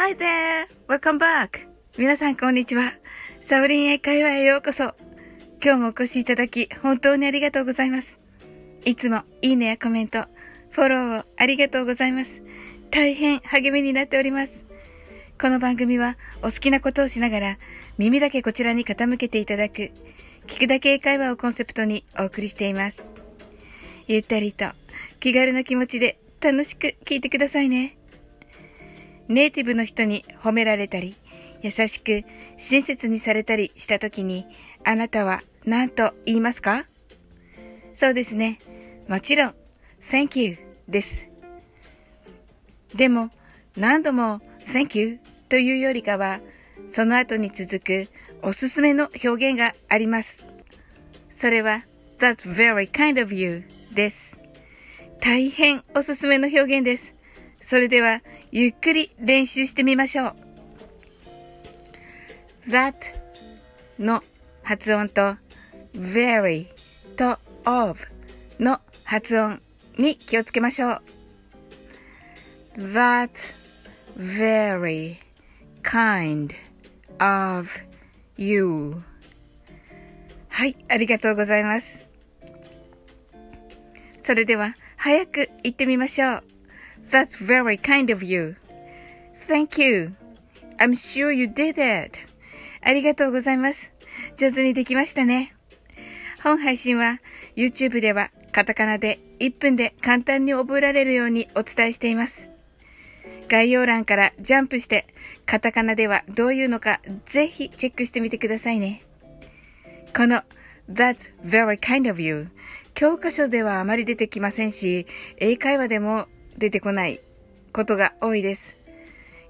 Hi there! Welcome back! 皆さんこんにちは。サウリン英会話へようこそ。今日もお越しいただき、本当にありがとうございます。いつもいいねやコメント、フォローをありがとうございます。大変励みになっております。この番組はお好きなことをしながら耳だけこちらに傾けていただく聞くだけ英会話をコンセプトにお送りしています。ゆったりと気軽な気持ちで楽しく聞いてくださいね。ネイティブの人に褒められたり、優しく親切にされたりした時に、あなたは何と言いますか？そうですね。もちろん、Thank you です。でも、何度も Thank you というよりかは、その後に続くおすすめの表現があります。それは、That's very kind of you です。大変おすすめの表現です。それでは、ゆっくり練習してみましょう。that の発音と very と of の発音に気をつけましょう。that very kind of you はい、ありがとうございます。それでは、早く行ってみましょう。That's very kind of you. Thank you. I'm sure you did it. ありがとうございます。上手にできましたね。本配信は YouTube ではカタカナで1分で簡単に覚えられるようにお伝えしています。概要欄からジャンプしてカタカナではどういうのかぜひチェックしてみてくださいね。この That's very kind of you 教科書ではあまり出てきませんし、英会話でも出てこないことが多いです。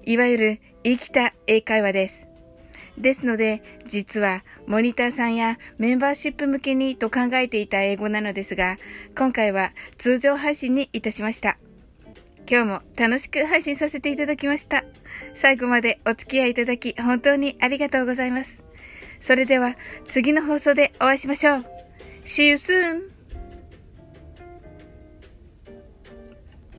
いわゆる生きた英会話です。ですので、実はモニターさんやメンバーシップ向けにと考えていた英語なのですが、今回は通常配信にいたしました。今日も楽しく配信させていただきました。最後までお付き合いいただき本当にありがとうございます。それでは次の放送でお会いしましょう。See you soon!